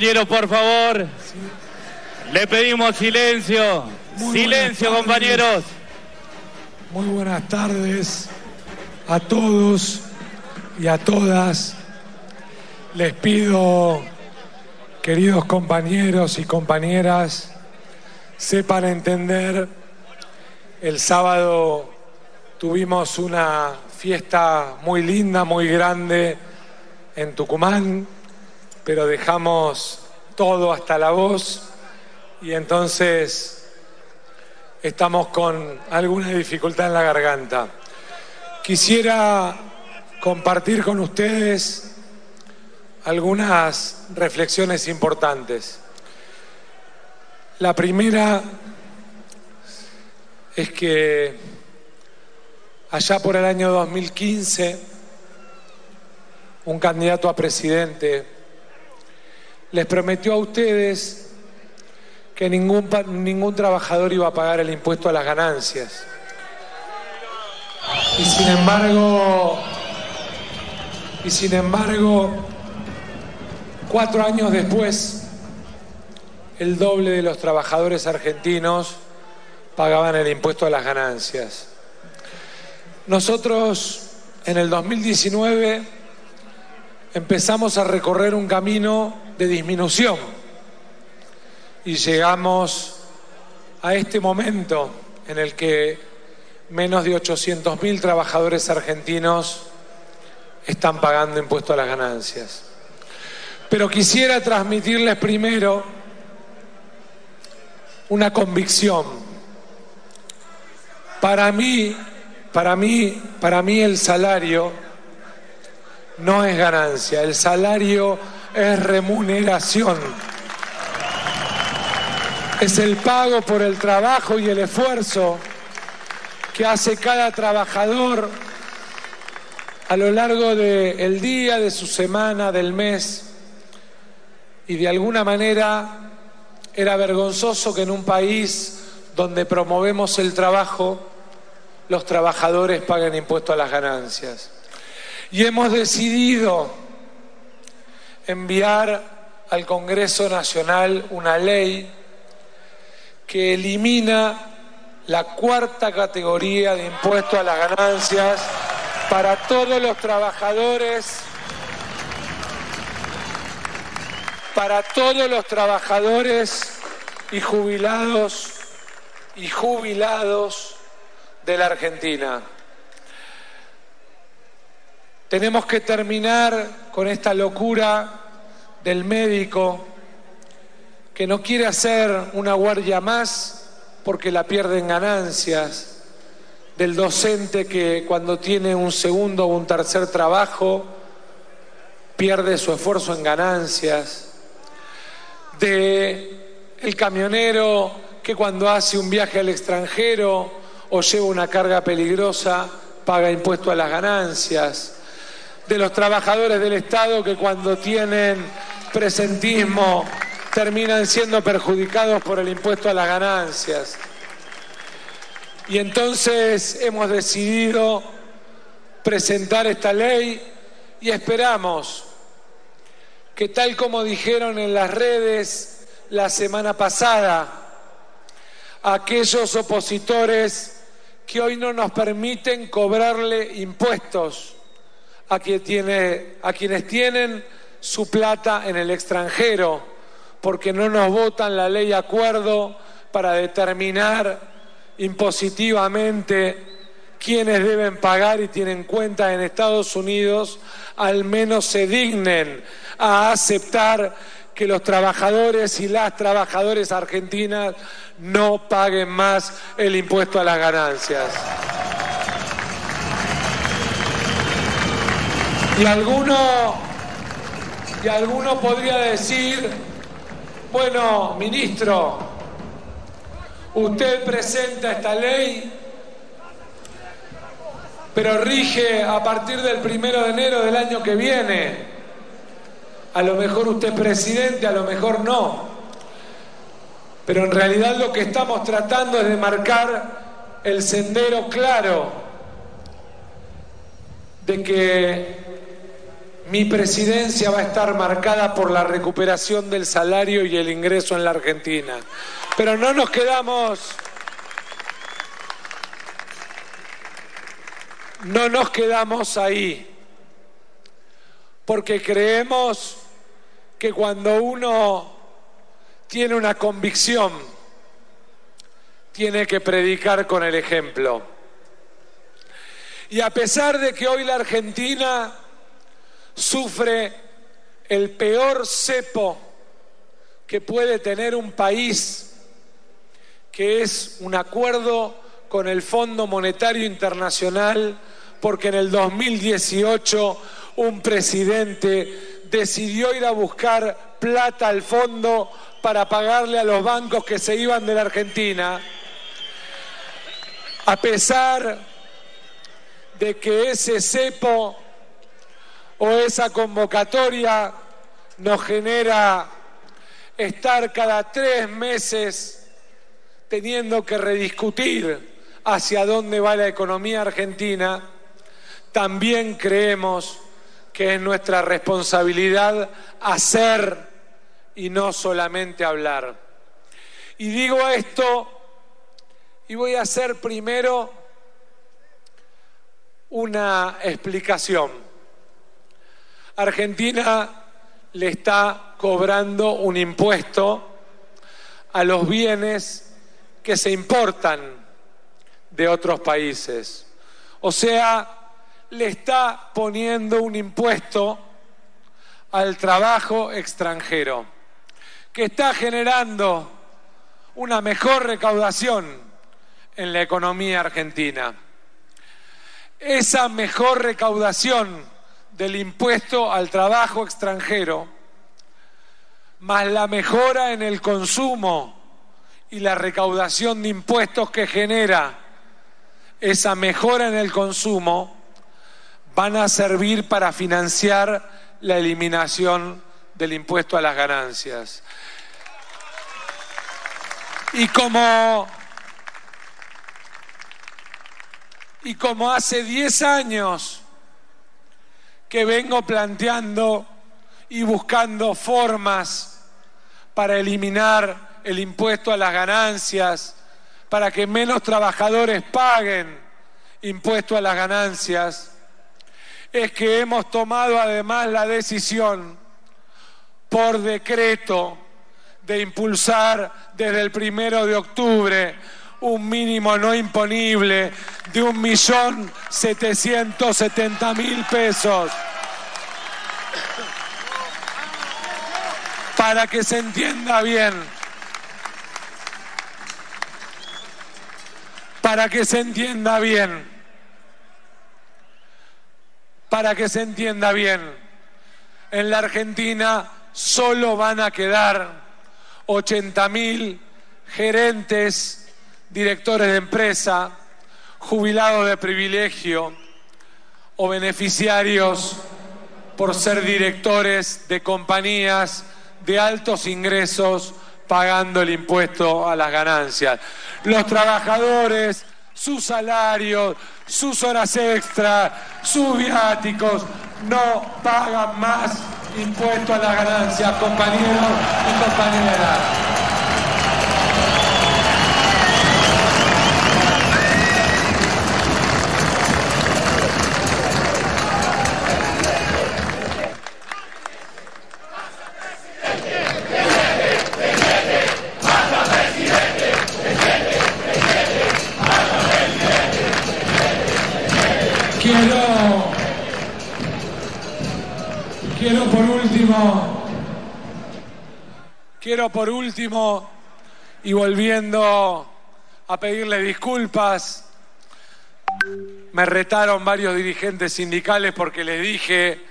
Compañeros, por favor, le pedimos silencio. Muy silencio, compañeros. Muy buenas tardes a todos y a todas. Les pido, queridos compañeros y compañeras, sepan entender, el sábado tuvimos una fiesta muy linda, muy grande en Tucumán, pero dejamos todo hasta la voz y entonces estamos con alguna dificultad en la garganta. Quisiera compartir con ustedes algunas reflexiones importantes. La primera es que allá por el año 2015, un candidato a presidente les prometió a ustedes que ningún, ningún trabajador iba a pagar el impuesto a las ganancias. Y sin embargo, y sin embargo, cuatro años después, el doble de los trabajadores argentinos pagaban el impuesto a las ganancias. Nosotros en el 2019 empezamos a recorrer un camino de disminución y llegamos a este momento en el que menos de 800.000 trabajadores argentinos están pagando impuesto a las ganancias. Pero quisiera transmitirles primero una convicción. Para mí, para mí, para mí el salario no es ganancia, el salario es remuneración. Es el pago por el trabajo y el esfuerzo que hace cada trabajador a lo largo del día, de su semana, del mes. Y de alguna manera era vergonzoso que en un país donde promovemos el trabajo, los trabajadores paguen impuesto a las ganancias. Y hemos decidido enviar al Congreso Nacional una ley que elimina la cuarta categoría de impuesto a las ganancias para todos los trabajadores, para todos los trabajadores y jubilados y jubilados de la Argentina. Tenemos que terminar con esta locura del médico que no quiere hacer una guardia más porque la pierden ganancias, del docente que cuando tiene un segundo o un tercer trabajo pierde su esfuerzo en ganancias, de el camionero que cuando hace un viaje al extranjero o lleva una carga peligrosa paga impuesto a las ganancias, de los trabajadores del Estado que cuando tienen presentismo terminan siendo perjudicados por el impuesto a las ganancias. Y entonces hemos decidido presentar esta ley y esperamos que tal como dijeron en las redes la semana pasada, aquellos opositores que hoy no nos permiten cobrarle impuestos a, quien tiene, a quienes tienen su plata en el extranjero, porque no nos votan la ley acuerdo para determinar impositivamente quienes deben pagar y tienen cuentas en Estados Unidos, al menos se dignen a aceptar que los trabajadores y las trabajadoras argentinas no paguen más el impuesto a las ganancias. Y alguno, y alguno podría decir, bueno, ministro, usted presenta esta ley, pero rige a partir del primero de enero del año que viene. A lo mejor usted es presidente, a lo mejor no. Pero en realidad lo que estamos tratando es de marcar el sendero claro de que mi presidencia va a estar marcada por la recuperación del salario y el ingreso en la Argentina. Pero no nos quedamos no nos quedamos ahí, porque creemos que cuando uno tiene una convicción, tiene que predicar con el ejemplo. Y a pesar de que hoy la Argentina sufre el peor cepo que puede tener un país, que es un acuerdo con el Fondo Monetario Internacional, porque en el 2018 un presidente decidió ir a buscar plata al fondo para pagarle a los bancos que se iban de la Argentina, a pesar de que ese cepo o esa convocatoria nos genera estar cada tres meses teniendo que rediscutir hacia dónde va la economía argentina, también creemos que es nuestra responsabilidad hacer y no solamente hablar. Y digo esto y voy a hacer primero una explicación. Argentina le está cobrando un impuesto a los bienes que se importan de otros países. O sea, le está poniendo un impuesto al trabajo extranjero, que está generando una mejor recaudación en la economía argentina. Esa mejor recaudación del impuesto al trabajo extranjero, más la mejora en el consumo y la recaudación de impuestos que genera esa mejora en el consumo van a servir para financiar la eliminación del impuesto a las ganancias. Y como, y como hace 10 años que vengo planteando y buscando formas para eliminar el impuesto a las ganancias, para que menos trabajadores paguen impuesto a las ganancias, es que hemos tomado además la decisión por decreto de impulsar desde el primero de octubre un mínimo no imponible de un millón setecientos setenta mil pesos. Para que se entienda bien, para que se entienda bien, para que se entienda bien, en la Argentina solo van a quedar 80 mil gerentes, directores de empresa, jubilados de privilegio o beneficiarios por ser directores de compañías de altos ingresos pagando el impuesto a las ganancias. Los trabajadores, sus salarios, sus horas extras, sus viáticos, no pagan más impuesto a las ganancias, compañeros y compañeras. Quiero por último, quiero por último, y volviendo a pedirle disculpas, me retaron varios dirigentes sindicales porque les dije,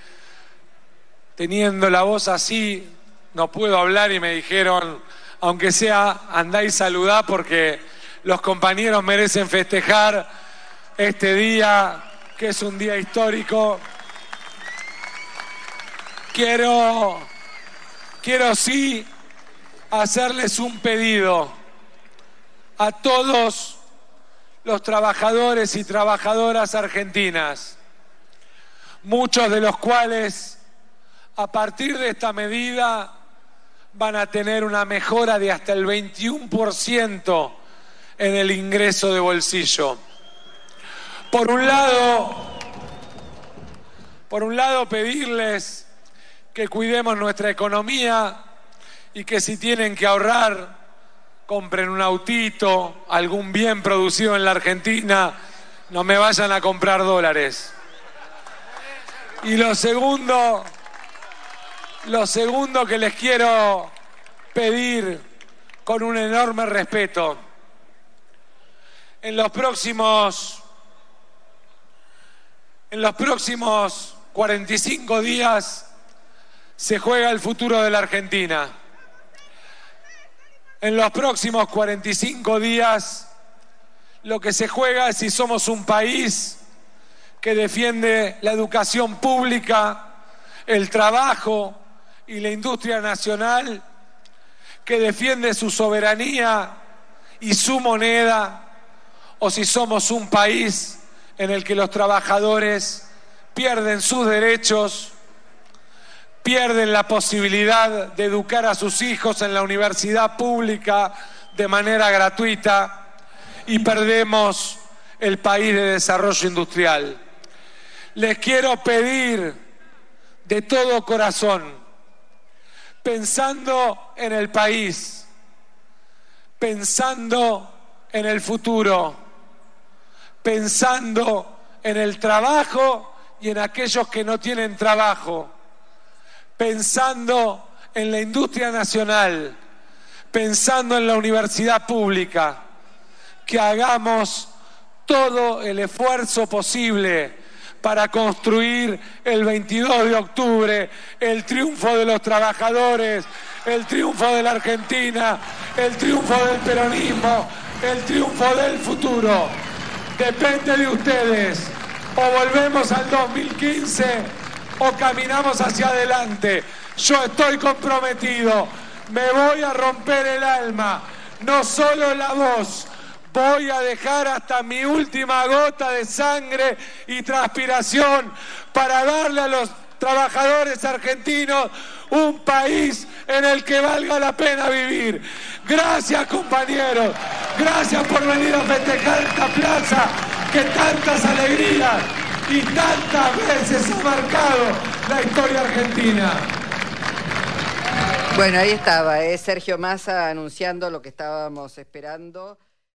teniendo la voz así, no puedo hablar y me dijeron, aunque sea, andá y saludá porque los compañeros merecen festejar este día, que es un día histórico. Quiero, quiero sí hacerles un pedido a todos los trabajadores y trabajadoras argentinas, muchos de los cuales a partir de esta medida van a tener una mejora de hasta el 21% en el ingreso de bolsillo. Por un lado, por un lado pedirles que cuidemos nuestra economía y que si tienen que ahorrar, compren un autito, algún bien producido en la Argentina, no me vayan a comprar dólares. Y lo segundo, lo segundo que les quiero pedir con un enorme respeto, en los próximos, en los próximos 45 días se juega el futuro de la Argentina. En los próximos 45 días lo que se juega es si somos un país que defiende la educación pública, el trabajo y la industria nacional, que defiende su soberanía y su moneda, o si somos un país en el que los trabajadores pierden sus derechos, pierden la posibilidad de educar a sus hijos en la universidad pública de manera gratuita y perdemos el país de desarrollo industrial. Les quiero pedir de todo corazón, pensando en el país, pensando en el futuro, pensando en el trabajo y en aquellos que no tienen trabajo, pensando en la industria nacional, pensando en la universidad pública, que hagamos todo el esfuerzo posible para construir el 22 de octubre el triunfo de los trabajadores, el triunfo de la Argentina, el triunfo del peronismo, el triunfo del futuro. Depende de ustedes. O volvemos al 2015 o caminamos hacia adelante. Yo estoy comprometido. Me voy a romper el alma, no solo la voz Voy a dejar hasta mi última gota de sangre y transpiración para darle a los trabajadores argentinos un país en el que valga la pena vivir. Gracias compañeros, gracias por venir a festejar esta plaza que tantas alegrías y tantas veces ha marcado la historia argentina. Bueno, ahí estaba, ¿eh? Sergio Massa anunciando lo que estábamos esperando.